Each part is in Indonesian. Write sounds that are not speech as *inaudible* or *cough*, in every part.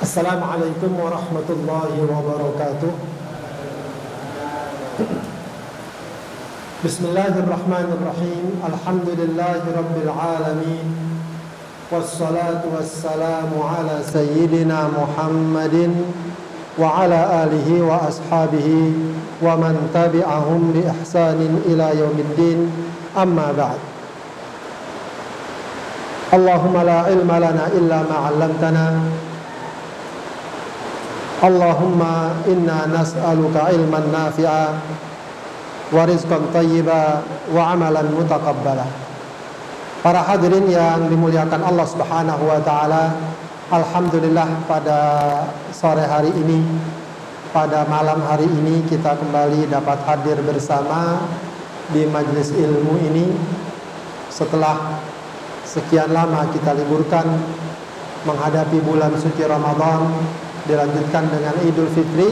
Assalamualaikum warahmatullahi wabarakatuh. Bismillahirrahmanirrahim. Alhamdulillahi rabbil alamin. Wassalatu wassalamu ala sayyidina Muhammadin Wa ala alihi wa ashabihi Wa man tabi'ahum bi ihsanin ila yaumiddin Amma ba'd. Allahumma la ilma lana illa ma'allamtana Allahumma inna nas'aluka ilman nafi'a wa rizqan tayyiba wa amalan. Para hadirin yang dimuliakan Allah Subhanahu wa taala, alhamdulillah pada sore hari ini pada malam hari ini kita kembali dapat hadir bersama di majelis ilmu ini setelah sekian lama kita liburkan menghadapi bulan suci Ramadan dilanjutkan dengan Idul Fitri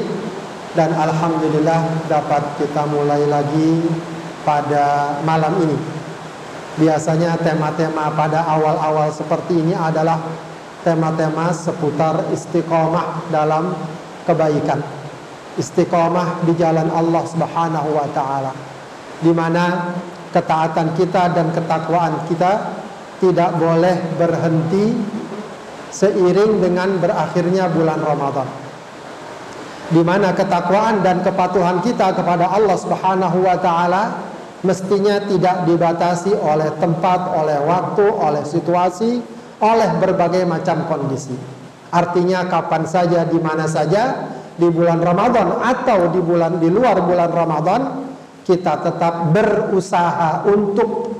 dan alhamdulillah dapat kita mulai lagi pada malam ini Biasanya tema-tema pada awal-awal seperti ini adalah tema-tema seputar istiqomah dalam kebaikan. Istiqomah di jalan Allah Subhanahu wa taala. Di mana ketaatan kita dan ketakwaan kita tidak boleh berhenti seiring dengan berakhirnya bulan Ramadan. Di mana ketakwaan dan kepatuhan kita kepada Allah Subhanahu wa taala mestinya tidak dibatasi oleh tempat, oleh waktu, oleh situasi, oleh berbagai macam kondisi. Artinya kapan saja, di mana saja, di bulan Ramadan atau di bulan di luar bulan Ramadan, kita tetap berusaha untuk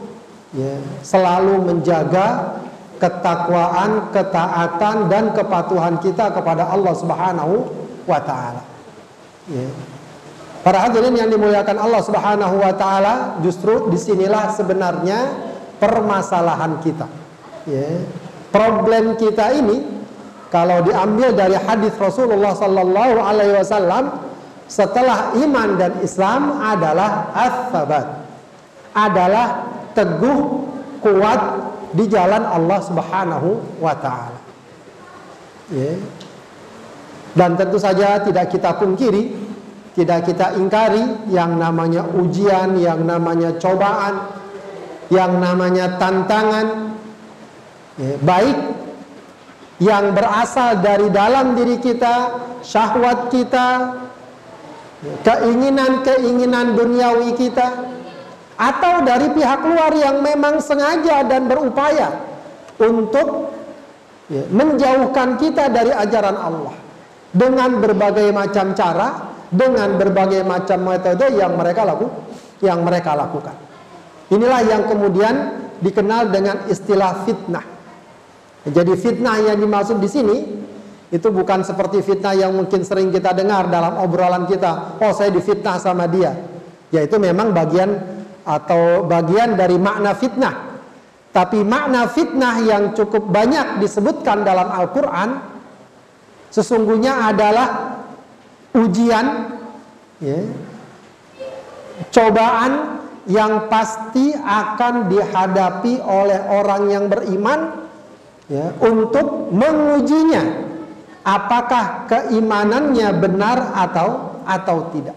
ya, selalu menjaga ketakwaan, ketaatan dan kepatuhan kita kepada Allah Subhanahu wa taala. Ya. Para hadirin yang dimuliakan Allah Subhanahu wa taala, justru di sinilah sebenarnya permasalahan kita. Ya. Problem kita ini kalau diambil dari hadis Rasulullah sallallahu alaihi wasallam setelah iman dan Islam adalah as Adalah teguh kuat di jalan Allah Subhanahu wa taala. Ya. Dan tentu saja tidak kita pungkiri tidak kita ingkari yang namanya ujian, yang namanya cobaan, yang namanya tantangan. Ya, baik yang berasal dari dalam diri kita, syahwat kita, keinginan-keinginan duniawi kita, atau dari pihak luar yang memang sengaja dan berupaya untuk ya, menjauhkan kita dari ajaran Allah dengan berbagai macam cara dengan berbagai macam metode yang mereka laku yang mereka lakukan. Inilah yang kemudian dikenal dengan istilah fitnah. Jadi fitnah yang dimaksud di sini itu bukan seperti fitnah yang mungkin sering kita dengar dalam obrolan kita. Oh, saya difitnah sama dia. Ya itu memang bagian atau bagian dari makna fitnah. Tapi makna fitnah yang cukup banyak disebutkan dalam Al-Qur'an sesungguhnya adalah ujian, ya, cobaan yang pasti akan dihadapi oleh orang yang beriman ya, untuk mengujinya apakah keimanannya benar atau atau tidak.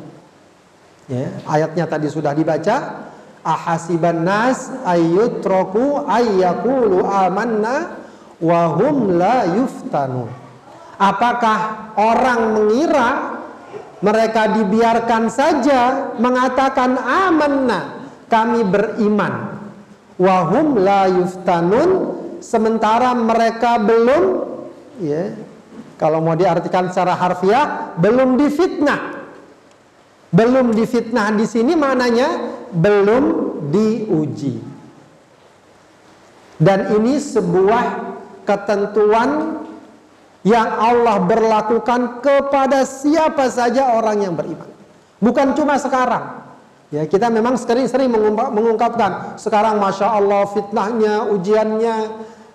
Ya, ayatnya tadi sudah dibaca. Ahasiban nas ayyutraku ayyakulu amanna wa hum la yuftanun. Apakah orang mengira mereka dibiarkan saja mengatakan amanna, kami beriman. Wahum la yuftanun sementara mereka belum ya kalau mau diartikan secara harfiah belum difitnah. Belum difitnah di sini maknanya belum diuji. Dan ini sebuah ketentuan yang Allah berlakukan kepada siapa saja orang yang beriman. Bukan cuma sekarang. Ya, kita memang sering-sering mengungkapkan sekarang masya Allah fitnahnya, ujiannya,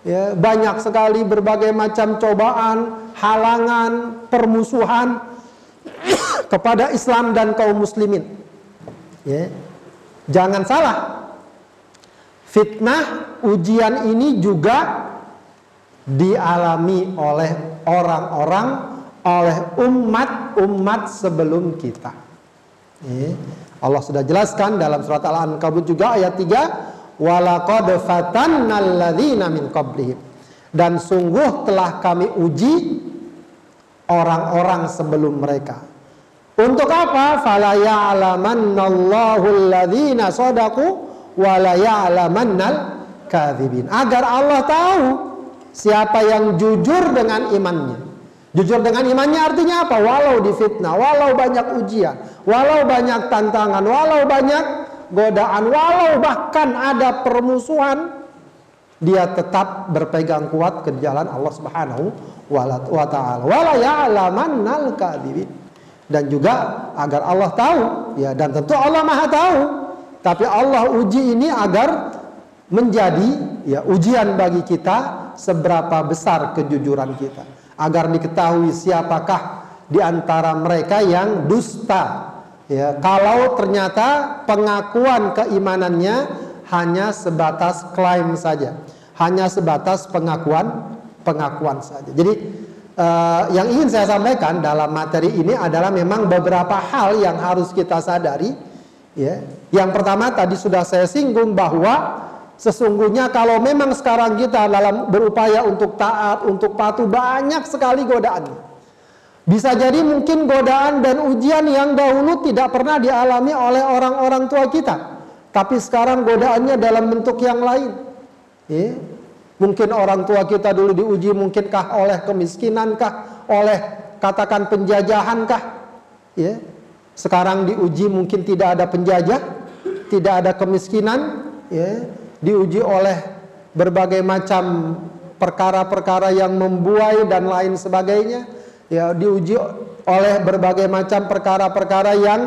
ya, banyak sekali berbagai macam cobaan, halangan, permusuhan kepada Islam dan kaum muslimin. Ya. Jangan salah, fitnah ujian ini juga dialami oleh orang-orang oleh umat-umat sebelum kita. Allah sudah jelaskan dalam surat Al-Ankabut juga ayat 3, "Walaqad fatannal min qablihim." Dan sungguh telah kami uji orang-orang sebelum mereka. Untuk apa? Fala ya'lamannallahu alladzina sadaqu wa la ya'lamannal kadzibin. Agar Allah tahu siapa yang jujur dengan imannya. Jujur dengan imannya artinya apa? Walau difitnah, walau banyak ujian, walau banyak tantangan, walau banyak godaan, walau bahkan ada permusuhan, dia tetap berpegang kuat ke jalan Allah Subhanahu wa taala. Wala ya'lamannal kadzibin. Dan juga agar Allah tahu, ya dan tentu Allah Maha tahu. Tapi Allah uji ini agar menjadi ya ujian bagi kita seberapa besar kejujuran kita. Agar diketahui siapakah di antara mereka yang dusta. Ya kalau ternyata pengakuan keimanannya hanya sebatas klaim saja. Hanya sebatas pengakuan pengakuan saja. Jadi uh, yang ingin saya sampaikan dalam materi ini adalah memang beberapa hal yang harus kita sadari ya yang pertama tadi sudah saya singgung bahwa Sesungguhnya kalau memang sekarang kita dalam berupaya untuk taat, untuk patuh banyak sekali godaan. Bisa jadi mungkin godaan dan ujian yang dahulu tidak pernah dialami oleh orang-orang tua kita. Tapi sekarang godaannya dalam bentuk yang lain. Ya. Mungkin orang tua kita dulu diuji mungkinkah oleh kemiskinankah, oleh katakan penjajahankah. Ya. Sekarang diuji mungkin tidak ada penjajah, tidak ada kemiskinan. Ya diuji oleh berbagai macam perkara-perkara yang membuai dan lain sebagainya ya diuji oleh berbagai macam perkara-perkara yang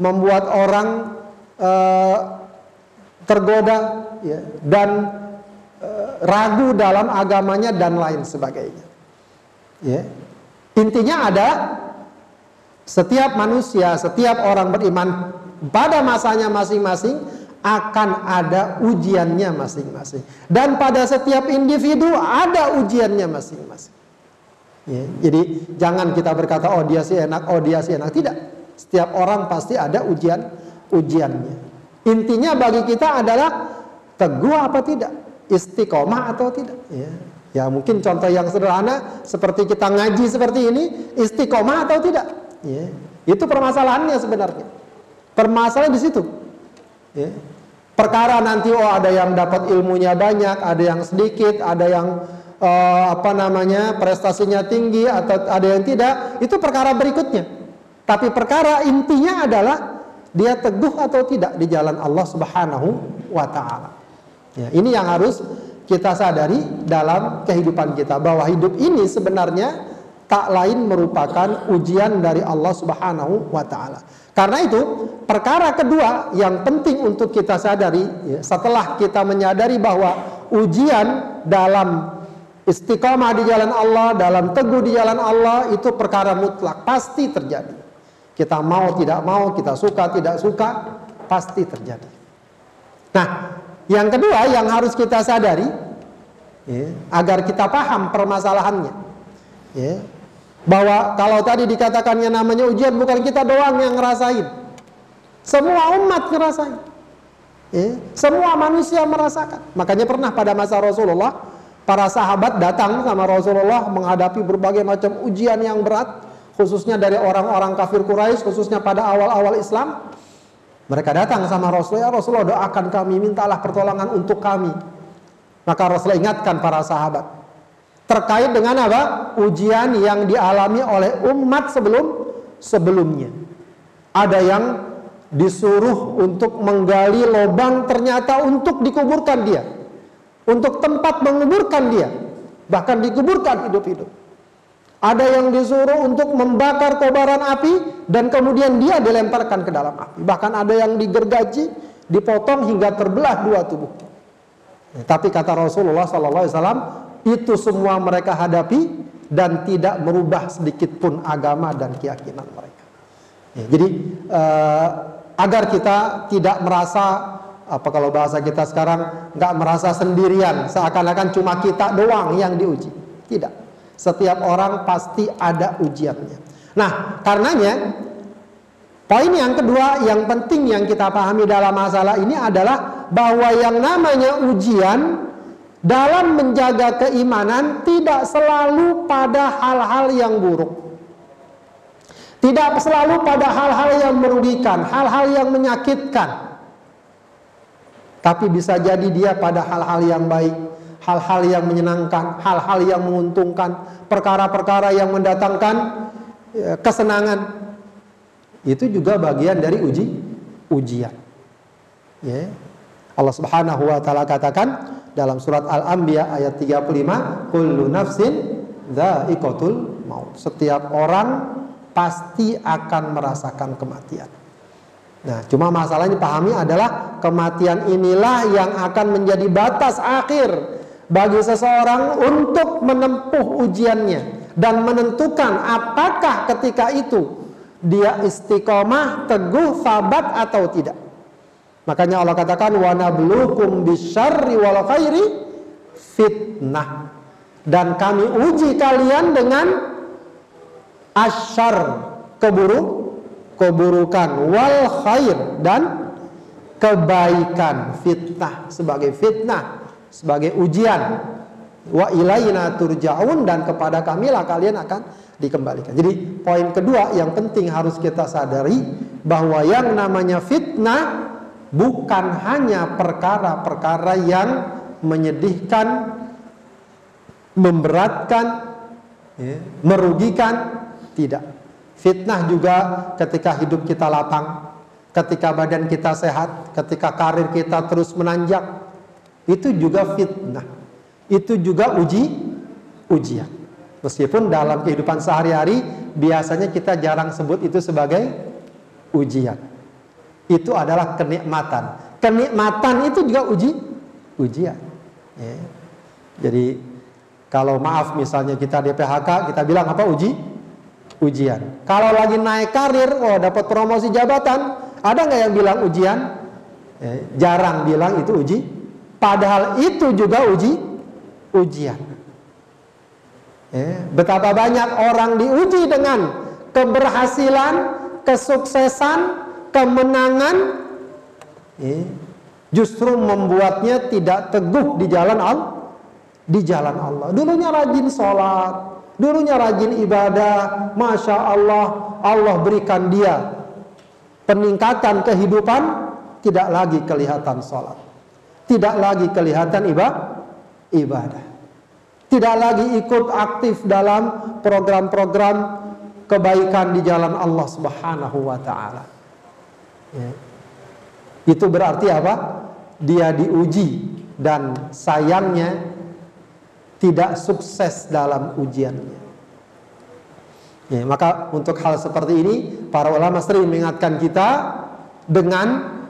membuat orang uh, tergoda ya, dan ragu dalam agamanya dan lain sebagainya ya intinya ada setiap manusia setiap orang beriman pada masanya masing-masing akan ada ujiannya masing-masing. Dan pada setiap individu ada ujiannya masing-masing. Ya, jadi jangan kita berkata oh dia sih enak, oh dia sih enak. Tidak. Setiap orang pasti ada ujian ujiannya. Intinya bagi kita adalah teguh apa tidak, istiqomah atau tidak. Ya. ya mungkin contoh yang sederhana seperti kita ngaji seperti ini, istiqomah atau tidak. Ya. Itu permasalahannya sebenarnya. Permasalahan di situ. Ya. Perkara nanti oh ada yang dapat ilmunya banyak, ada yang sedikit, ada yang uh, apa namanya prestasinya tinggi atau ada yang tidak, itu perkara berikutnya. Tapi perkara intinya adalah dia teguh atau tidak di jalan Allah Subhanahu wa taala. Ya, ini yang harus kita sadari dalam kehidupan kita bahwa hidup ini sebenarnya tak lain merupakan ujian dari Allah Subhanahu wa taala. Karena itu, perkara kedua yang penting untuk kita sadari ya, setelah kita menyadari bahwa ujian dalam istiqomah di jalan Allah, dalam teguh di jalan Allah itu perkara mutlak, pasti terjadi. Kita mau tidak mau, kita suka tidak suka, pasti terjadi. Nah, yang kedua yang harus kita sadari ya, agar kita paham permasalahannya. Ya, bahwa kalau tadi dikatakannya namanya ujian bukan kita doang yang ngerasain. Semua umat ngerasain. Ya, semua manusia merasakan. Makanya pernah pada masa Rasulullah, para sahabat datang sama Rasulullah menghadapi berbagai macam ujian yang berat, khususnya dari orang-orang kafir Quraisy, khususnya pada awal-awal Islam. Mereka datang sama Rasulullah, ya Rasulullah doakan kami, mintalah pertolongan untuk kami. Maka Rasulullah ingatkan para sahabat, terkait dengan apa? Ujian yang dialami oleh umat sebelum sebelumnya. Ada yang disuruh untuk menggali lubang ternyata untuk dikuburkan dia. Untuk tempat menguburkan dia. Bahkan dikuburkan hidup-hidup. Ada yang disuruh untuk membakar kobaran api dan kemudian dia dilemparkan ke dalam api. Bahkan ada yang digergaji, dipotong hingga terbelah dua tubuh. Tapi kata Rasulullah SAW, itu semua mereka hadapi dan tidak merubah sedikit pun agama dan keyakinan mereka. Ya, jadi uh, agar kita tidak merasa apa kalau bahasa kita sekarang nggak merasa sendirian seakan-akan cuma kita doang yang diuji. Tidak. Setiap orang pasti ada ujiannya. Nah, karenanya poin yang kedua yang penting yang kita pahami dalam masalah ini adalah bahwa yang namanya ujian dalam menjaga keimanan tidak selalu pada hal-hal yang buruk. Tidak selalu pada hal-hal yang merugikan, hal-hal yang menyakitkan. Tapi bisa jadi dia pada hal-hal yang baik, hal-hal yang menyenangkan, hal-hal yang menguntungkan, perkara-perkara yang mendatangkan ya, kesenangan. Itu juga bagian dari uji ujian. Ya. Allah Subhanahu wa taala katakan dalam surat Al-Anbiya ayat 35, "Kullu nafsin dha'iqatul maut." Setiap orang pasti akan merasakan kematian. Nah, cuma masalahnya pahami adalah kematian inilah yang akan menjadi batas akhir bagi seseorang untuk menempuh ujiannya dan menentukan apakah ketika itu dia istiqomah, teguh, sabat atau tidak. Makanya Allah katakan wa nabluukum bisyarri wal khairi fitnah. Dan kami uji kalian dengan asyar keburuk keburukan wal khair dan kebaikan fitnah sebagai fitnah sebagai ujian wa ilaina turja'un dan kepada kamilah kalian akan dikembalikan. Jadi poin kedua yang penting harus kita sadari bahwa yang namanya fitnah bukan hanya perkara-perkara yang menyedihkan, memberatkan, ya, merugikan, tidak. Fitnah juga ketika hidup kita lapang, ketika badan kita sehat, ketika karir kita terus menanjak. Itu juga fitnah. Itu juga uji ujian. Meskipun dalam kehidupan sehari-hari biasanya kita jarang sebut itu sebagai ujian. Itu adalah kenikmatan. Kenikmatan itu juga uji ujian. Ya. Jadi kalau maaf misalnya kita di PHK kita bilang apa uji ujian. Kalau lagi naik karir, oh dapat promosi jabatan, ada nggak yang bilang ujian? Eh, jarang bilang itu uji. Padahal itu juga uji ujian. Eh, betapa banyak orang diuji dengan keberhasilan, kesuksesan, kemenangan, eh, justru membuatnya tidak teguh di jalan Allah. Di jalan Allah. Dulunya rajin sholat, Dulunya rajin ibadah, masya Allah, Allah berikan dia peningkatan kehidupan, tidak lagi kelihatan sholat, tidak lagi kelihatan ibadah, tidak lagi ikut aktif dalam program-program kebaikan di jalan Allah Subhanahu wa Ta'ala. Ya. Itu berarti apa? Dia diuji dan sayangnya tidak sukses dalam ujiannya. Ya, maka untuk hal seperti ini para ulama sering mengingatkan kita dengan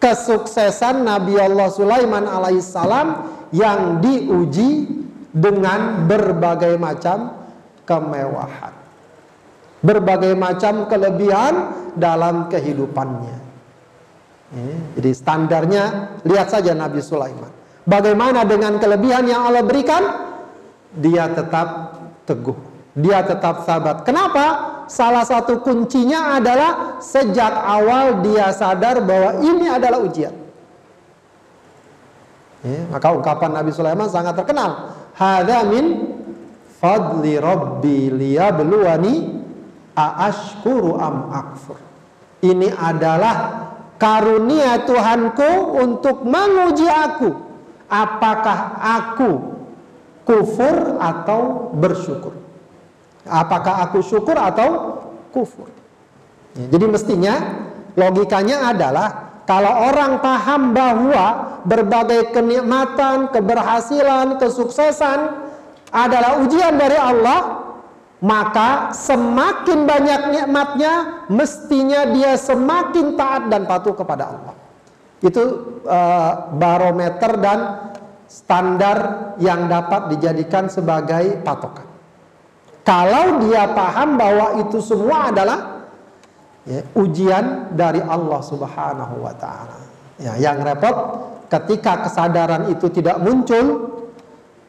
kesuksesan Nabi Allah Sulaiman alaihissalam yang diuji dengan berbagai macam kemewahan. Berbagai macam kelebihan dalam kehidupannya. Ya, jadi standarnya lihat saja Nabi Sulaiman. Bagaimana dengan kelebihan yang Allah berikan? Dia tetap teguh. Dia tetap sabat. Kenapa? Salah satu kuncinya adalah sejak awal dia sadar bahwa ini adalah ujian. Ya, maka ungkapan Nabi Sulaiman sangat terkenal. Hada min fadli rabbi liyabluwani aashkuru am akfur. Ini adalah karunia Tuhanku untuk menguji aku apakah aku kufur atau bersyukur? Apakah aku syukur atau kufur? Ya, jadi mestinya logikanya adalah kalau orang paham bahwa berbagai kenikmatan, keberhasilan, kesuksesan adalah ujian dari Allah, maka semakin banyak nikmatnya, mestinya dia semakin taat dan patuh kepada Allah. Itu uh, barometer dan standar yang dapat dijadikan sebagai patokan. Kalau dia paham bahwa itu semua adalah ya, ujian dari Allah Subhanahu wa taala. Ya, yang repot ketika kesadaran itu tidak muncul,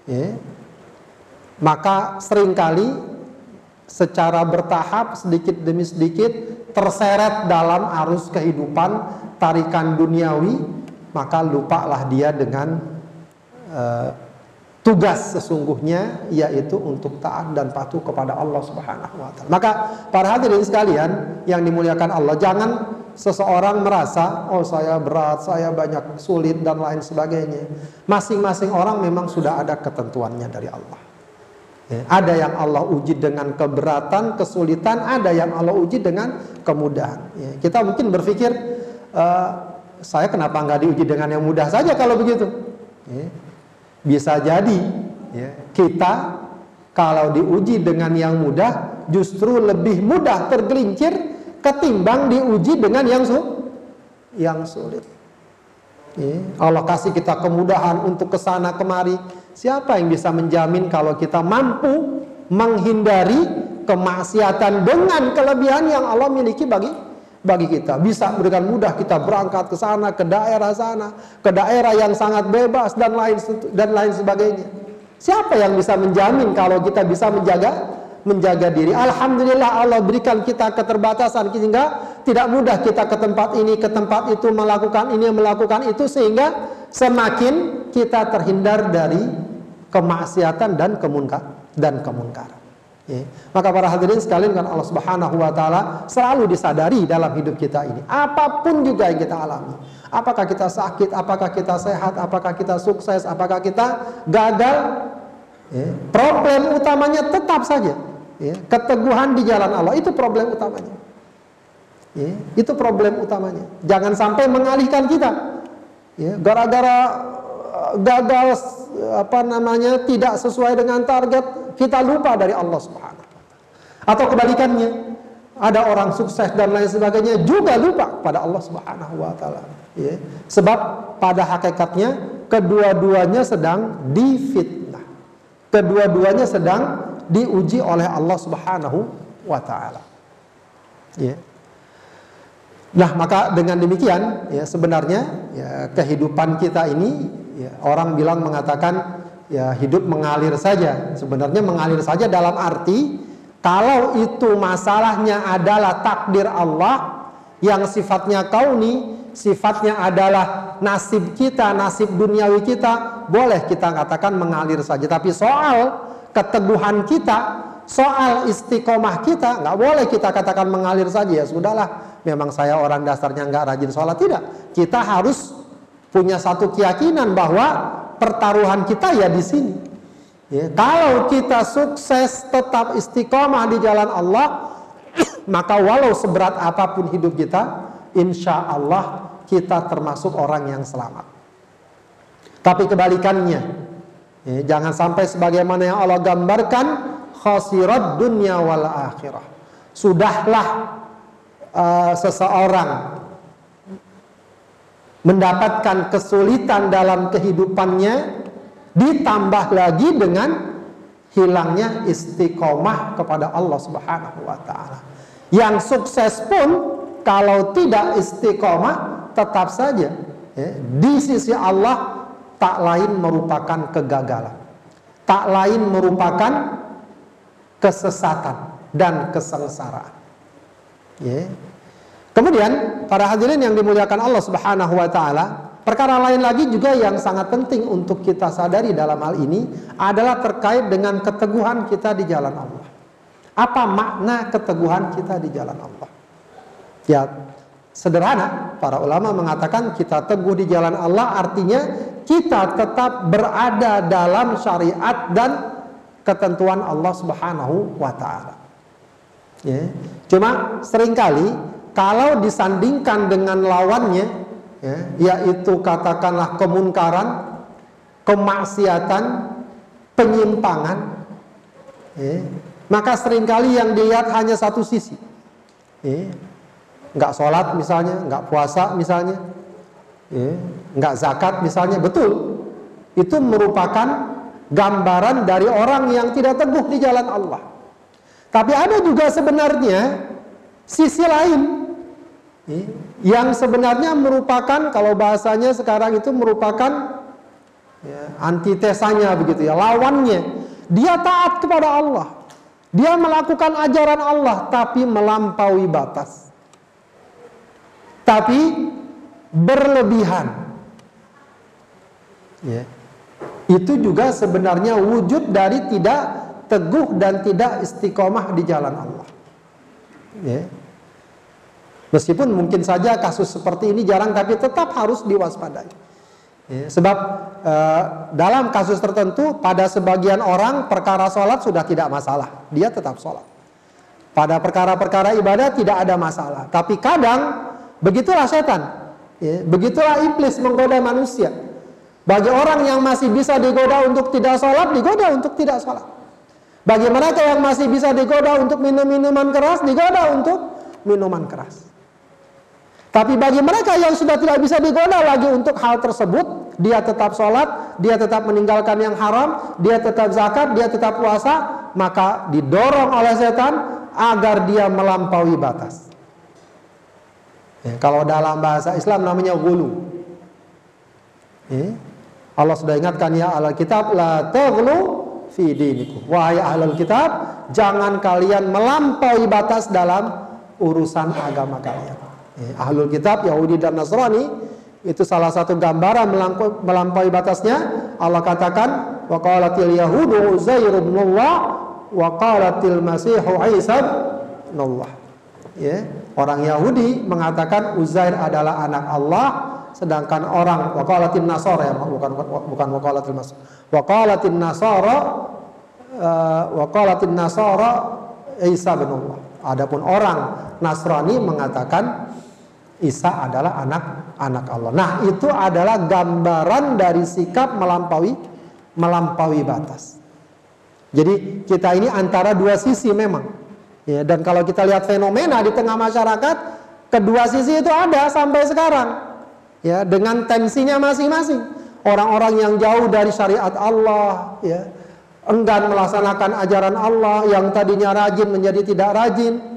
ya, maka sering kali secara bertahap sedikit demi sedikit terseret dalam arus kehidupan tarikan duniawi maka lupalah dia dengan uh, tugas sesungguhnya yaitu untuk taat dan patuh kepada Allah Subhanahu wa taala. Maka para hadirin sekalian yang dimuliakan Allah, jangan seseorang merasa oh saya berat, saya banyak sulit dan lain sebagainya. Masing-masing orang memang sudah ada ketentuannya dari Allah. Ya, ada yang Allah uji dengan keberatan, kesulitan, ada yang Allah uji dengan kemudahan. Ya, kita mungkin berpikir uh, saya kenapa nggak diuji dengan yang mudah saja kalau begitu? Ya, bisa jadi ya, kita kalau diuji dengan yang mudah justru lebih mudah tergelincir ketimbang diuji dengan yang su yang sulit. Ya, Allah kasih kita kemudahan untuk ke sana kemari. Siapa yang bisa menjamin kalau kita mampu menghindari kemaksiatan dengan kelebihan yang Allah miliki bagi bagi kita. Bisa berikan mudah kita berangkat ke sana, ke daerah sana, ke daerah yang sangat bebas dan lain dan lain sebagainya. Siapa yang bisa menjamin kalau kita bisa menjaga menjaga diri? Alhamdulillah Allah berikan kita keterbatasan sehingga tidak mudah kita ke tempat ini, ke tempat itu melakukan ini, melakukan itu sehingga semakin kita terhindar dari kemaksiatan dan kemunkar dan kemunkaran. Ya. Maka para hadirin sekalian kan Allah Subhanahu wa taala selalu disadari dalam hidup kita ini. Apa pun juga yang kita alami. Apakah kita sakit, apakah kita sehat, apakah kita sukses, apakah kita gagal, ya. problem utamanya tetap saja ya. keteguhan di jalan Allah itu problem utamanya. Ya. Itu problem utamanya. Jangan sampai mengalihkan kita. Ya, gara-gara uh, gagal apa namanya tidak sesuai dengan target kita lupa dari Allah Subhanahu Atau kebalikannya, ada orang sukses dan lain sebagainya juga lupa pada Allah Subhanahu wa taala. Ya. Sebab pada hakikatnya kedua-duanya sedang difitnah. Kedua-duanya sedang diuji oleh Allah Subhanahu wa taala. Ya. Nah, maka dengan demikian ya sebenarnya ya kehidupan kita ini ya, orang bilang mengatakan ya hidup mengalir saja. Sebenarnya mengalir saja dalam arti kalau itu masalahnya adalah takdir Allah yang sifatnya kauni, sifatnya adalah nasib kita, nasib duniawi kita, boleh kita katakan mengalir saja. Tapi soal keteguhan kita, soal istiqomah kita, nggak boleh kita katakan mengalir saja ya sudahlah. Memang saya orang dasarnya nggak rajin sholat tidak. Kita harus punya satu keyakinan bahwa pertaruhan kita ya di sini. Ya, kalau kita sukses tetap istiqomah di jalan Allah, *clears throat* maka walau seberat apa pun hidup kita, insya Allah kita termasuk orang yang selamat. Tapi kebalikannya, ya, jangan sampai sebagaimana yang Allah gambarkan, khasirat dunia wal akhirah. Sudahlah uh, seseorang mendapatkan kesulitan dalam kehidupannya ditambah lagi dengan hilangnya istiqomah kepada Allah Subhanahu wa taala. Yang sukses pun kalau tidak istiqomah tetap saja ya, di sisi Allah tak lain merupakan kegagalan. Tak lain merupakan kesesatan dan kesengsaraan. Ya. Kemudian para hadirin yang dimuliakan Allah Subhanahu wa taala, perkara lain lagi juga yang sangat penting untuk kita sadari dalam hal ini adalah terkait dengan keteguhan kita di jalan Allah. Apa makna keteguhan kita di jalan Allah? Ya, sederhana, para ulama mengatakan kita teguh di jalan Allah artinya kita tetap berada dalam syariat dan ketentuan Allah Subhanahu wa taala. Ya. Cuma sering kali kalau disandingkan dengan lawannya ya, yaitu katakanlah kemunkaran, kemaksiatan, penyimpangan ya, maka sering kali yang dilihat hanya satu sisi. Ya, nggak sholat misalnya, nggak puasa misalnya ya, nggak zakat misalnya, betul. Itu merupakan gambaran dari orang yang tidak teguh di jalan Allah. Tapi ada juga sebenarnya sisi lain yang sebenarnya merupakan kalau bahasanya sekarang itu merupakan ya, antitesanya begitu ya lawannya dia taat kepada Allah. Dia melakukan ajaran Allah tapi melampaui batas. Tapi berlebihan. Ya. Itu juga sebenarnya wujud dari tidak teguh dan tidak istiqomah di jalan Allah. Ya. Meskipun mungkin saja kasus seperti ini jarang tapi tetap harus diwaspadai. Ya, sebab uh, dalam kasus tertentu pada sebagian orang perkara sholat sudah tidak masalah, dia tetap sholat. Pada perkara-perkara ibadah tidak ada masalah. Tapi kadang begitulah setan, ya, begitulah iblis menggoda manusia. Bagi orang yang masih bisa digoda untuk tidak sholat, digoda untuk tidak sholat. Bagi mereka yang masih bisa digoda untuk minum minuman keras, digoda untuk minuman keras. Tapi bagi mereka yang sudah tidak bisa digoda lagi untuk hal tersebut, dia tetap sholat, dia tetap meninggalkan yang haram, dia tetap zakat, dia tetap puasa, maka didorong oleh setan agar dia melampaui batas. Ya, kalau dalam bahasa Islam namanya gulu. Ya, Allah sudah ingatkan ya alal kitab la taghlu fi dinikum. Wahai ahlul kitab, jangan kalian melampaui batas dalam urusan agama kalian. Eh, ahlul kitab Yahudi dan Nasrani itu salah satu gambaran melampaui batasnya. Allah katakan wa qalatil yahudu Uzair ibn Allah wa qalatil masihu Isa ibn Allah. Ya orang Yahudi mengatakan Uzair adalah anak Allah sedangkan orang wa qalatin nasara ya bukan bukan wa qalatil mas wa qalatin nasara uh, wa qalatin nasara Isa bin Allah. Adapun orang Nasrani mengatakan Isa adalah anak anak Allah. Nah, itu adalah gambaran dari sikap melampaui melampaui batas. Jadi kita ini antara dua sisi memang. Ya, dan kalau kita lihat fenomena di tengah masyarakat, kedua sisi itu ada sampai sekarang. Ya, dengan tensinya masing-masing. Orang-orang yang jauh dari syariat Allah, ya, enggan melaksanakan ajaran Allah, yang tadinya rajin menjadi tidak rajin,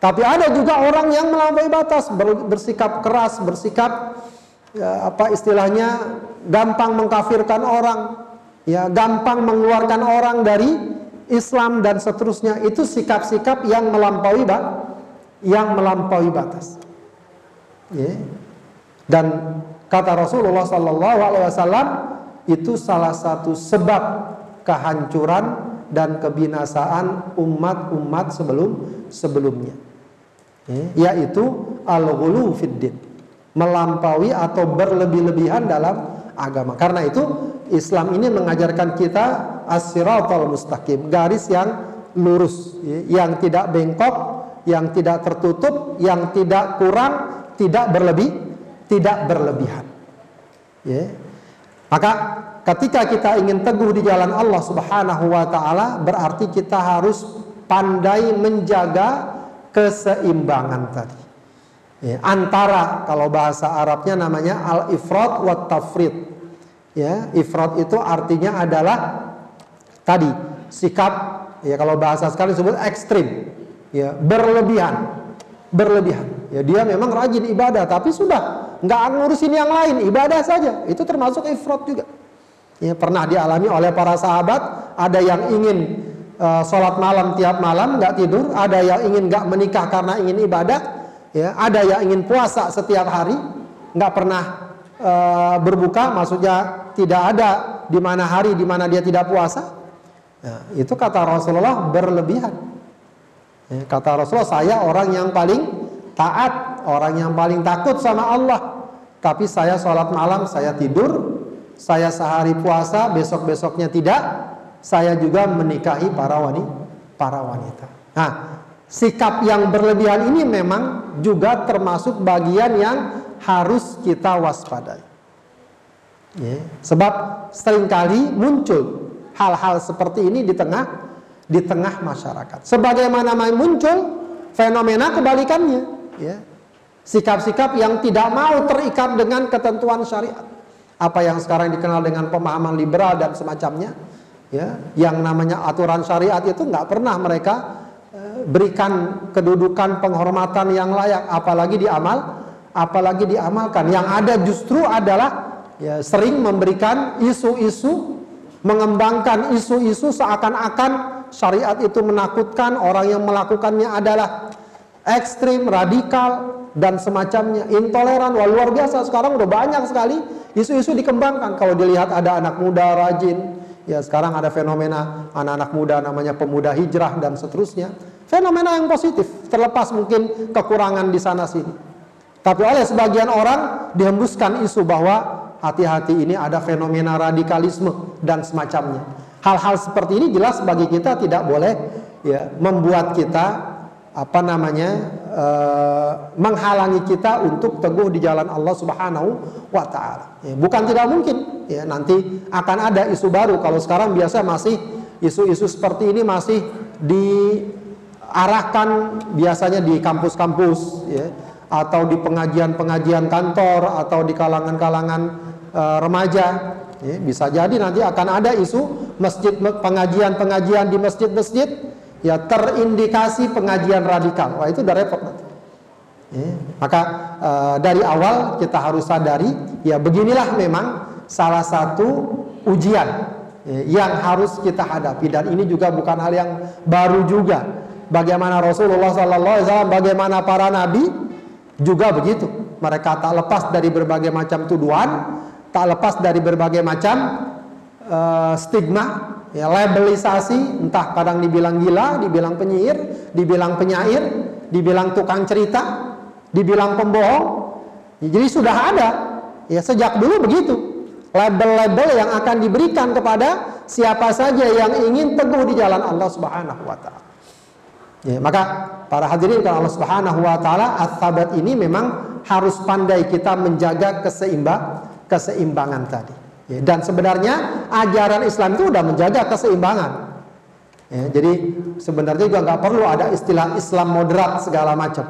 tapi ada juga orang yang melampaui batas, bersikap keras, bersikap ya, apa istilahnya gampang mengkafirkan orang, ya gampang mengeluarkan orang dari Islam dan seterusnya. Itu sikap-sikap yang melampaui yang melampaui batas. Ya. Dan kata Rasulullah Sallallahu Alaihi Wasallam itu salah satu sebab kehancuran dan kebinasaan umat-umat sebelum sebelumnya yaitu al-ghulu fiddin. Melampaui atau berlebih-lebihan dalam agama. Karena itu Islam ini mengajarkan kita as-siratal mustaqim garis yang lurus yang tidak bengkok yang tidak tertutup yang tidak kurang tidak berlebih tidak berlebihan. Ya. maka ketika kita ingin teguh di jalan Allah Subhanahu wa taala berarti kita harus pandai menjaga keseimbangan tadi. Ya, antara kalau bahasa Arabnya namanya al ifrat wa tafrid. Ya, ifrat itu artinya adalah tadi sikap ya kalau bahasa sekali disebut ekstrim. Ya, berlebihan. Berlebihan. Ya, dia memang rajin ibadah tapi sudah nggak ngurusin yang lain, ibadah saja. Itu termasuk ifrat juga. Ya, pernah dialami oleh para sahabat, ada yang ingin uh, sholat malam tiap malam nggak tidur, ada yang ingin nggak menikah karena ingin ibadah, ya, ada yang ingin puasa setiap hari, nggak pernah uh, berbuka, maksudnya tidak ada di mana hari di mana dia tidak puasa. Ya, itu kata Rasulullah berlebihan. Ya, kata Rasulullah saya orang yang paling taat, orang yang paling takut sama Allah. Tapi saya sholat malam, saya tidur, saya sehari puasa, besok-besoknya tidak, saya juga menikahi para wanita. Para wanita. Nah, sikap yang berlebihan ini memang juga termasuk bagian yang harus kita waspadai. Ya, sebab sering kali muncul hal-hal seperti ini di tengah di tengah masyarakat. Sebagaimana muncul fenomena kebalikannya, ya. Sikap-sikap yang tidak mau terikat dengan ketentuan syariat. Apa yang sekarang dikenal dengan pemahaman liberal dan semacamnya, ya yang namanya aturan syariat itu nggak pernah mereka eh, berikan kedudukan penghormatan yang layak apalagi diamal apalagi diamalkan yang ada justru adalah ya sering memberikan isu-isu mengembangkan isu-isu seakan-akan syariat itu menakutkan, orang yang melakukannya adalah ekstrim, radikal, dan semacamnya, intoleran, wah luar biasa. Sekarang udah banyak sekali isu-isu dikembangkan. Kalau dilihat ada anak muda rajin, ya sekarang ada fenomena anak-anak muda namanya pemuda hijrah dan seterusnya. Fenomena yang positif, terlepas mungkin kekurangan di sana sini. Tapi oleh sebagian orang dihembuskan isu bahwa hati-hati ini ada fenomena radikalisme dan semacamnya. Hal-hal seperti ini jelas bagi kita tidak boleh ya membuat kita apa namanya uh, menghalangi kita untuk teguh di jalan Allah Subhanahu wa taala. Ya, bukan tidak mungkin. Ya nanti akan ada isu baru. Kalau sekarang biasa masih isu-isu seperti ini masih diarahkan biasanya di kampus-kampus ya atau di pengajian-pengajian kantor atau di kalangan-kalangan uh, remaja. Ya, bisa jadi nanti akan ada isu masjid pengajian-pengajian di masjid-masjid ya terindikasi pengajian radikal. Wah itu udah repot Ya, maka uh, dari awal kita harus sadari ya beginilah memang salah satu ujian ya, yang harus kita hadapi dan ini juga bukan hal yang baru juga. Bagaimana Rasulullah SAW, bagaimana para nabi juga begitu. Mereka tak lepas dari berbagai macam tuduhan, tak lepas dari berbagai macam uh, stigma ya labelisasi entah kadang dibilang gila, dibilang penyihir, dibilang penyair, dibilang tukang cerita, dibilang pembohong. Ya, jadi sudah ada ya sejak dulu begitu. Label-label yang akan diberikan kepada siapa saja yang ingin teguh di jalan Allah Subhanahu wa taala. Ya, maka para hadirin kalau Allah Subhanahu wa taala as ini memang harus pandai kita menjaga keseimbang keseimbangan tadi. Ya, dan sebenarnya ajaran Islam itu sudah menjaga keseimbangan. Ya, jadi sebenarnya juga nggak perlu ada istilah Islam moderat segala macam.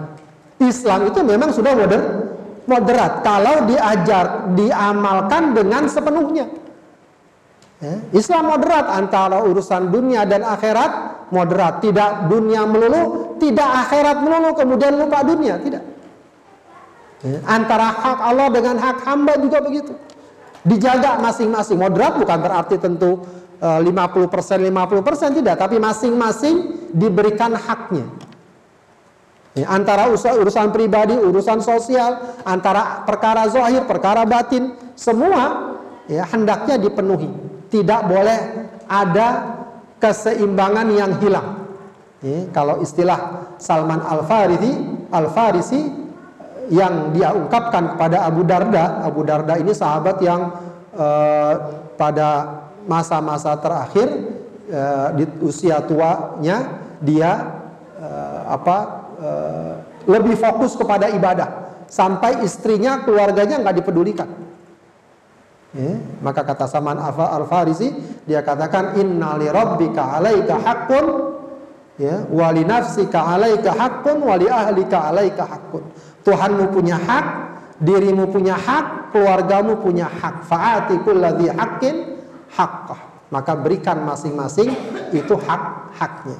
Islam itu memang sudah moder, moderat kalau diajar, diamalkan dengan sepenuhnya. Ya, Islam moderat antara urusan dunia dan akhirat moderat, tidak dunia melulu, tidak akhirat melulu kemudian lupa dunia, tidak. Ya, antara hak Allah dengan hak hamba juga begitu. Dijaga masing-masing. Moderat bukan berarti tentu 50% eh, 50% tidak, tapi masing-masing diberikan haknya. Ya, antara urusan pribadi, urusan sosial, antara perkara zahir, perkara batin, semua ya hendaknya dipenuhi. Tidak boleh ada keseimbangan yang hilang. Ya, kalau istilah Salman Al Farisi, Al Farisi yang dia ungkapkan kepada Abu Darda. Abu Darda ini sahabat yang uh, pada masa-masa terakhir uh, di usia tuanya dia uh, apa uh, lebih fokus kepada ibadah sampai istrinya keluarganya nggak dipedulikan. Ya, maka kata Saman Al Farisi dia katakan innali rabbika alaika haqqun ya wali nafsika alaika haqqun wali ahlika alaika haqqun Tuhanmu punya hak, dirimu punya hak, keluargamu punya hak. Fa'ati kulladhi haqqin haqqah. Maka berikan masing-masing itu hak-haknya.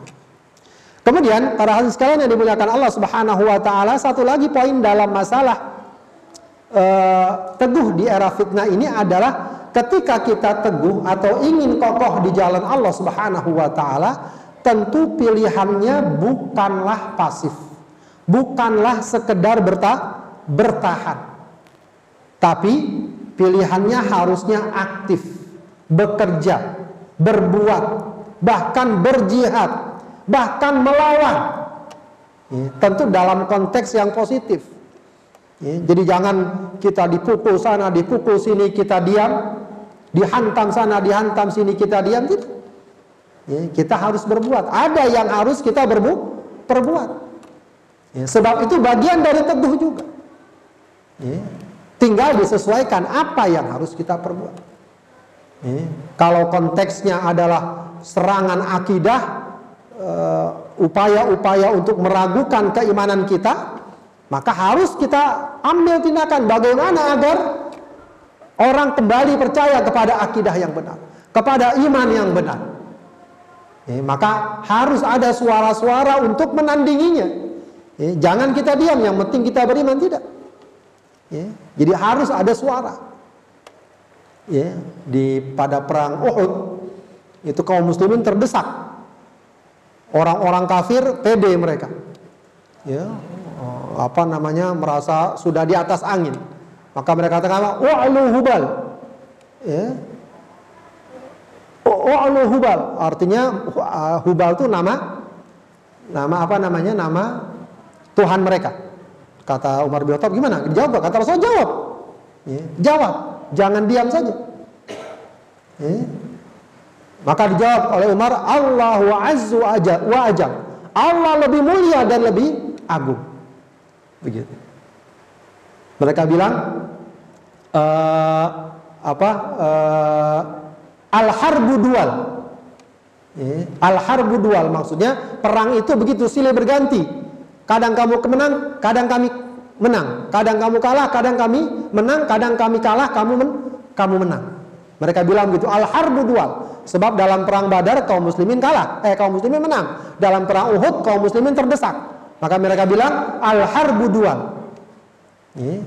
Kemudian para hadis sekalian yang dimuliakan Allah Subhanahu wa taala, satu lagi poin dalam masalah uh, teguh di era fitnah ini adalah ketika kita teguh atau ingin kokoh di jalan Allah Subhanahu wa taala, tentu pilihannya bukanlah pasif bukanlah sekedar berta bertahan. Tapi pilihannya harusnya aktif, bekerja, berbuat, bahkan berjihad, bahkan melawan. Ya, tentu dalam konteks yang positif. Ya, jadi jangan kita dipukul sana, dipukul sini kita diam, dihantam sana, dihantam sini kita diam gitu. Ya, kita harus berbuat. Ada yang harus kita berbu perbuat. Ya, sebab itu bagian dari teguh juga. Ya, tinggal disesuaikan apa yang harus kita perbuat. Ya, kalau konteksnya adalah serangan akidah, eh, upaya-upaya uh, untuk meragukan keimanan kita, maka harus kita ambil tindakan bagaimana agar orang kembali percaya kepada akidah yang benar, kepada iman yang benar. Ya, maka harus ada suara-suara untuk menandinginya. Ya, jangan kita diam, yang penting kita beriman tidak. Ya, jadi harus ada suara. Ya, di pada perang Uhud itu kaum muslimin terdesak. Orang-orang kafir pede mereka. Ya, apa namanya merasa sudah di atas angin. Maka mereka katakan wa'lu hubal. Ya. Wa'lu hubal artinya uh, hubal itu nama nama apa namanya? Nama Tuhan mereka. Kata Umar bin Khattab gimana? Jawab kata Rasul jawab. Ya, jawab, jangan diam saja. Ya. Maka dijawab oleh Umar, Allah wa azzu wa ajal. Allah lebih mulia dan lebih agung. Begitu. Mereka bilang uh, apa? Uh, al-harbu dual. Ya, al-harbu dual maksudnya perang itu begitu silih berganti. Kadang kamu menang, kadang kami menang. Kadang kamu kalah, kadang kami menang, kadang kami kalah, kamu men kamu menang. Mereka bilang begitu, al-harbu dual. Sebab dalam perang Badar kaum muslimin kalah, eh kaum muslimin menang. Dalam perang Uhud kaum muslimin terdesak. Maka mereka bilang al-harbu dual. Ya.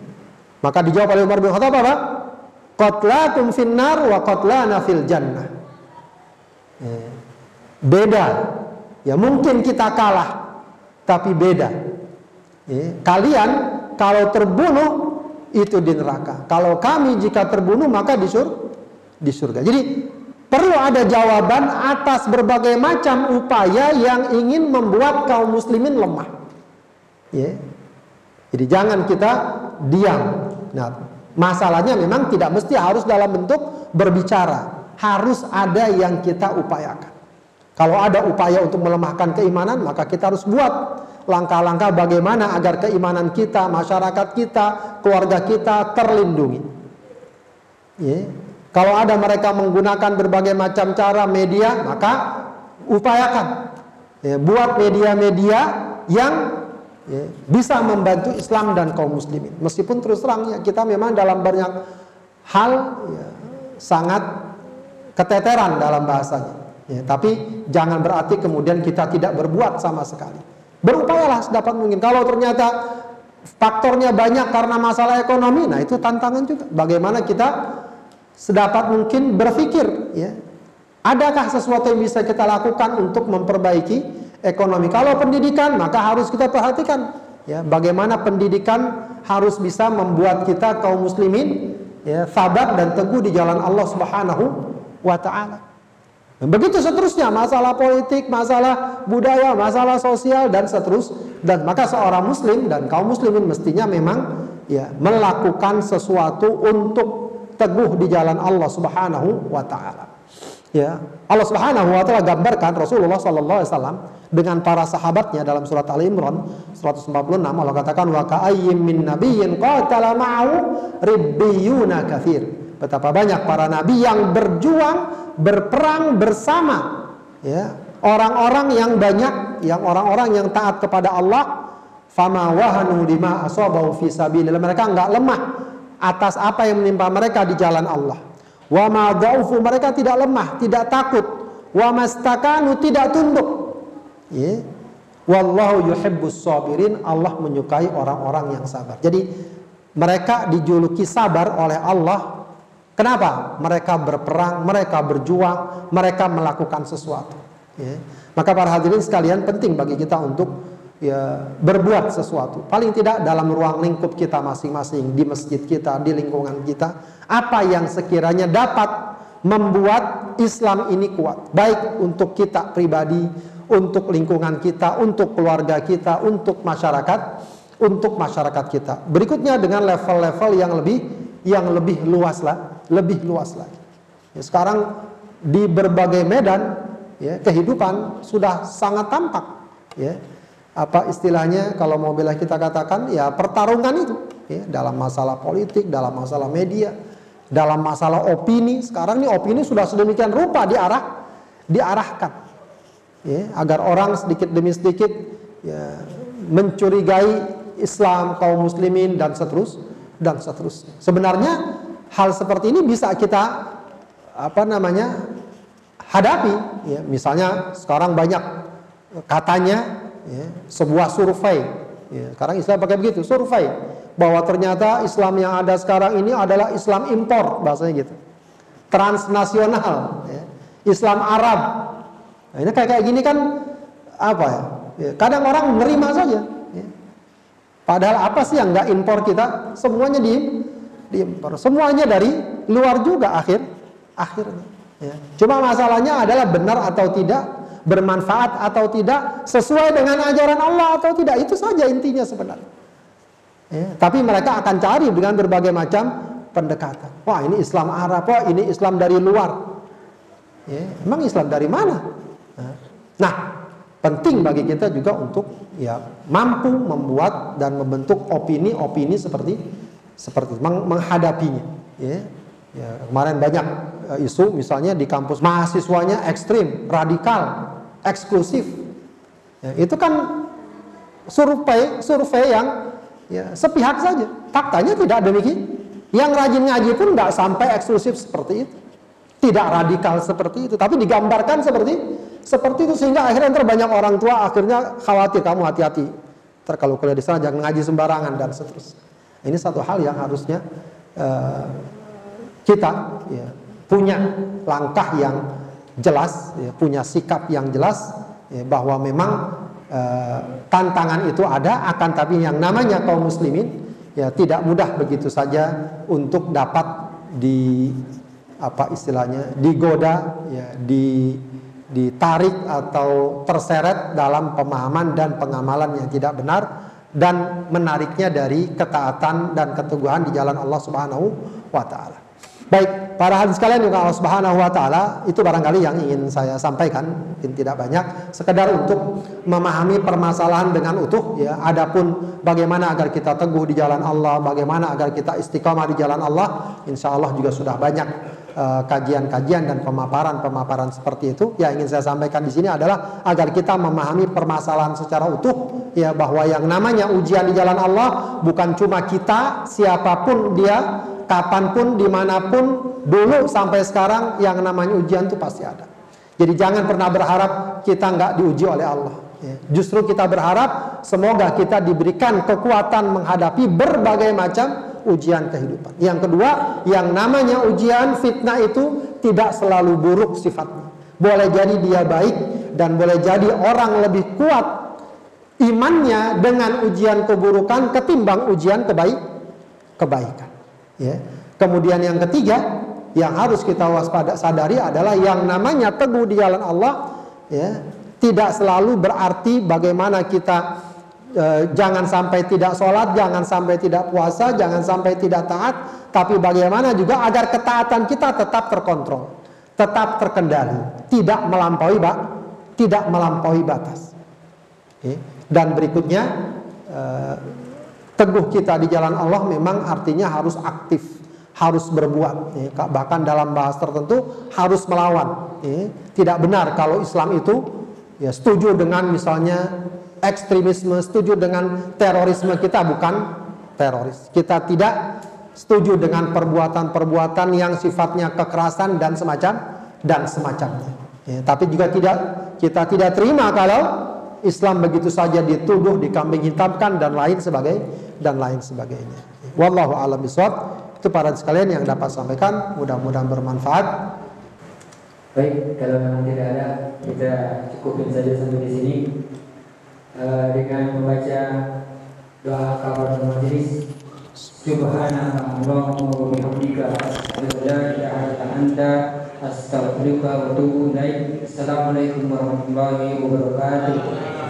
Maka dijawab oleh Umar bin Khattab apa? Qatlakum finnar wa qatlana fil jannah. Beda. Ya mungkin kita kalah, tapi beda. Kalian kalau terbunuh itu di neraka. Kalau kami jika terbunuh maka di surga. Di surga. Jadi perlu ada jawaban atas berbagai macam upaya yang ingin membuat kaum muslimin lemah. Jadi jangan kita diam. Nah, masalahnya memang tidak mesti harus dalam bentuk berbicara. Harus ada yang kita upayakan. Kalau ada upaya untuk melemahkan keimanan, maka kita harus buat langkah-langkah bagaimana agar keimanan kita, masyarakat kita, keluarga kita terlindungi. Ya. Kalau ada mereka menggunakan berbagai macam cara media, maka upayakan. Ya, buat media-media yang ya, bisa membantu Islam dan kaum muslimin. Meskipun terus terang ya kita memang dalam banyak hal ya, sangat keteteran dalam bahasanya. Ya, tapi jangan berarti kemudian kita tidak berbuat sama sekali. Berupayalah sedapat mungkin. Kalau ternyata faktornya banyak karena masalah ekonomi, nah itu tantangan juga. Bagaimana kita sedapat mungkin berpikir, ya, adakah sesuatu yang bisa kita lakukan untuk memperbaiki ekonomi. Kalau pendidikan maka harus kita perhatikan ya bagaimana pendidikan harus bisa membuat kita kaum muslimin ya sabar dan teguh di jalan Allah Subhanahu wa taala. Dan begitu seterusnya masalah politik, masalah budaya, masalah sosial dan seterus dan maka seorang muslim dan kaum muslimin mestinya memang ya melakukan sesuatu untuk teguh di jalan Allah Subhanahu wa taala. Ya, Allah Subhanahu wa taala gambarkan Rasulullah sallallahu alaihi wasallam dengan para sahabatnya dalam surat Al Imran 146 Allah katakan wa ka'ayyim min nabiyyin qatala ma'ahu ribbiyuna katsir. Betapa banyak para nabi yang berjuang, berperang bersama ya, orang-orang yang banyak, yang orang-orang yang taat kepada Allah fama wahanu lima asabahu fi sabilillah. Mereka enggak lemah atas apa yang menimpa mereka di jalan Allah. Wa ma mereka tidak lemah, tidak takut. Wa mastakanu tidak tunduk. Ya. Wallahu yuhibbus sabirin. Allah menyukai orang-orang yang sabar. Jadi mereka dijuluki sabar oleh Allah. Kenapa? Mereka berperang, mereka berjuang, mereka melakukan sesuatu. Ya. Maka para hadirin sekalian penting bagi kita untuk ya berbuat sesuatu. Paling tidak dalam ruang lingkup kita masing-masing, di masjid kita, di lingkungan kita apa yang sekiranya dapat membuat Islam ini kuat, baik untuk kita pribadi, untuk lingkungan kita, untuk keluarga kita, untuk masyarakat, untuk masyarakat kita. Berikutnya dengan level-level yang lebih yang lebih luas lah, lebih luas lagi. Ya, sekarang di berbagai medan ya, kehidupan sudah sangat tampak ya. Apa istilahnya kalau mau bila kita katakan ya pertarungan itu ya, dalam masalah politik, dalam masalah media, dalam masalah opini sekarang ini opini sudah sedemikian rupa diarah diarahkan ya, agar orang sedikit demi sedikit ya, mencurigai Islam kaum muslimin dan seterus dan seterusnya sebenarnya hal seperti ini bisa kita apa namanya hadapi ya misalnya sekarang banyak katanya ya, sebuah survei ya, sekarang Islam pakai begitu survei bahwa ternyata Islam yang ada sekarang ini adalah Islam impor bahasanya gitu transnasional ya. Islam Arab. Nah, ini kayak kayak gini kan apa ya? ya kadang orang menerima saja. Ya. Padahal apa sih yang nggak impor kita? Semuanya di diimpor. Semuanya dari luar juga akhir akhirnya. Ya. Cuma masalahnya adalah benar atau tidak, bermanfaat atau tidak, sesuai dengan ajaran Allah atau tidak. Itu saja intinya sebenarnya. Ya. Tapi mereka akan cari dengan berbagai macam pendekatan. Wah ini Islam Arab, wah ini Islam dari luar. Ya, emang Islam dari mana? Nah, penting bagi kita juga untuk ya mampu membuat dan membentuk opini-opini seperti seperti meng menghadapinya. Ya, ya kemarin banyak uh, isu misalnya di kampus mahasiswanya ekstrim, radikal, eksklusif. Ya, itu kan survei survei yang ya, sepihak saja. Faktanya tidak demikian. Yang rajin ngaji pun nggak sampai eksklusif seperti itu tidak radikal seperti itu, tapi digambarkan seperti seperti itu sehingga akhirnya ter banyak orang tua akhirnya khawatir kamu hati-hati. Ter kalau kuliah di sana jangan ngaji sembarangan dan seterusnya. Ini satu hal yang harusnya uh, kita ya, punya langkah yang jelas, ya, punya sikap yang jelas ya, bahwa memang uh, tantangan itu ada, akan tapi yang namanya kaum muslimin ya tidak mudah begitu saja untuk dapat di apa istilahnya digoda ya di ditarik atau terseret dalam pemahaman dan pengamalan yang tidak benar dan menariknya dari ketaatan dan keteguhan di jalan Allah Subhanahu wa taala. Baik, para hadis sekalian juga Allah Subhanahu wa taala itu barangkali yang ingin saya sampaikan, mungkin tidak banyak, sekedar untuk memahami permasalahan dengan utuh ya. Adapun bagaimana agar kita teguh di jalan Allah, bagaimana agar kita istiqamah di jalan Allah, insya Allah juga sudah banyak Eh, kajian-kajian dan pemaparan-pemaparan seperti itu. Yang ingin saya sampaikan di sini adalah agar kita memahami permasalahan secara utuh ya bahwa yang namanya ujian di jalan Allah bukan cuma kita siapa pun dia kapan pun di mana pun dulu sampai sekarang yang namanya ujian itu pasti ada. Jadi jangan pernah berharap kita nggak diuji oleh Allah. Ya. Justru kita berharap semoga kita diberikan kekuatan menghadapi berbagai macam ujian kehidupan. Yang kedua, yang namanya ujian fitnah itu tidak selalu buruk sifatnya. Boleh jadi dia baik dan boleh jadi orang lebih kuat imannya dengan ujian keburukan ketimbang ujian kebaik kebaikan. Ya. Kemudian yang ketiga yang harus kita waspada sadari adalah yang namanya teguh di jalan Allah ya tidak selalu berarti bagaimana kita jangan sampai tidak sholat, jangan sampai tidak puasa, jangan sampai tidak taat, tapi bagaimana juga agar ketaatan kita tetap terkontrol, tetap terkendali, tidak melampaui bak, tidak melampaui batas. Dan berikutnya e, teguh kita di jalan Allah memang artinya harus aktif, harus berbuat. Bahkan dalam bahas tertentu harus melawan. Tidak benar kalau Islam itu ya setuju dengan misalnya ekstremisme, setuju dengan terorisme kita bukan teroris. Kita tidak setuju dengan perbuatan-perbuatan yang sifatnya kekerasan dan semacam dan semacamnya. Ya, tapi juga tidak kita tidak terima kalau Islam begitu saja dituduh, dikambing hitamkan dan lain sebagai dan lain sebagainya. Wallahu a'lam bishawab. Itu para sekalian yang dapat sampaikan, mudah-mudahan bermanfaat. Baik, kalau memang tidak ada, kita cukupin saja sampai di sini. Eh, dengan membaca doa kabar majelis Subhanallah wa bihamdika la ilaha anta astaghfiruka wa atubu ilaik. Assalamualaikum warahmatullahi wabarakatuh.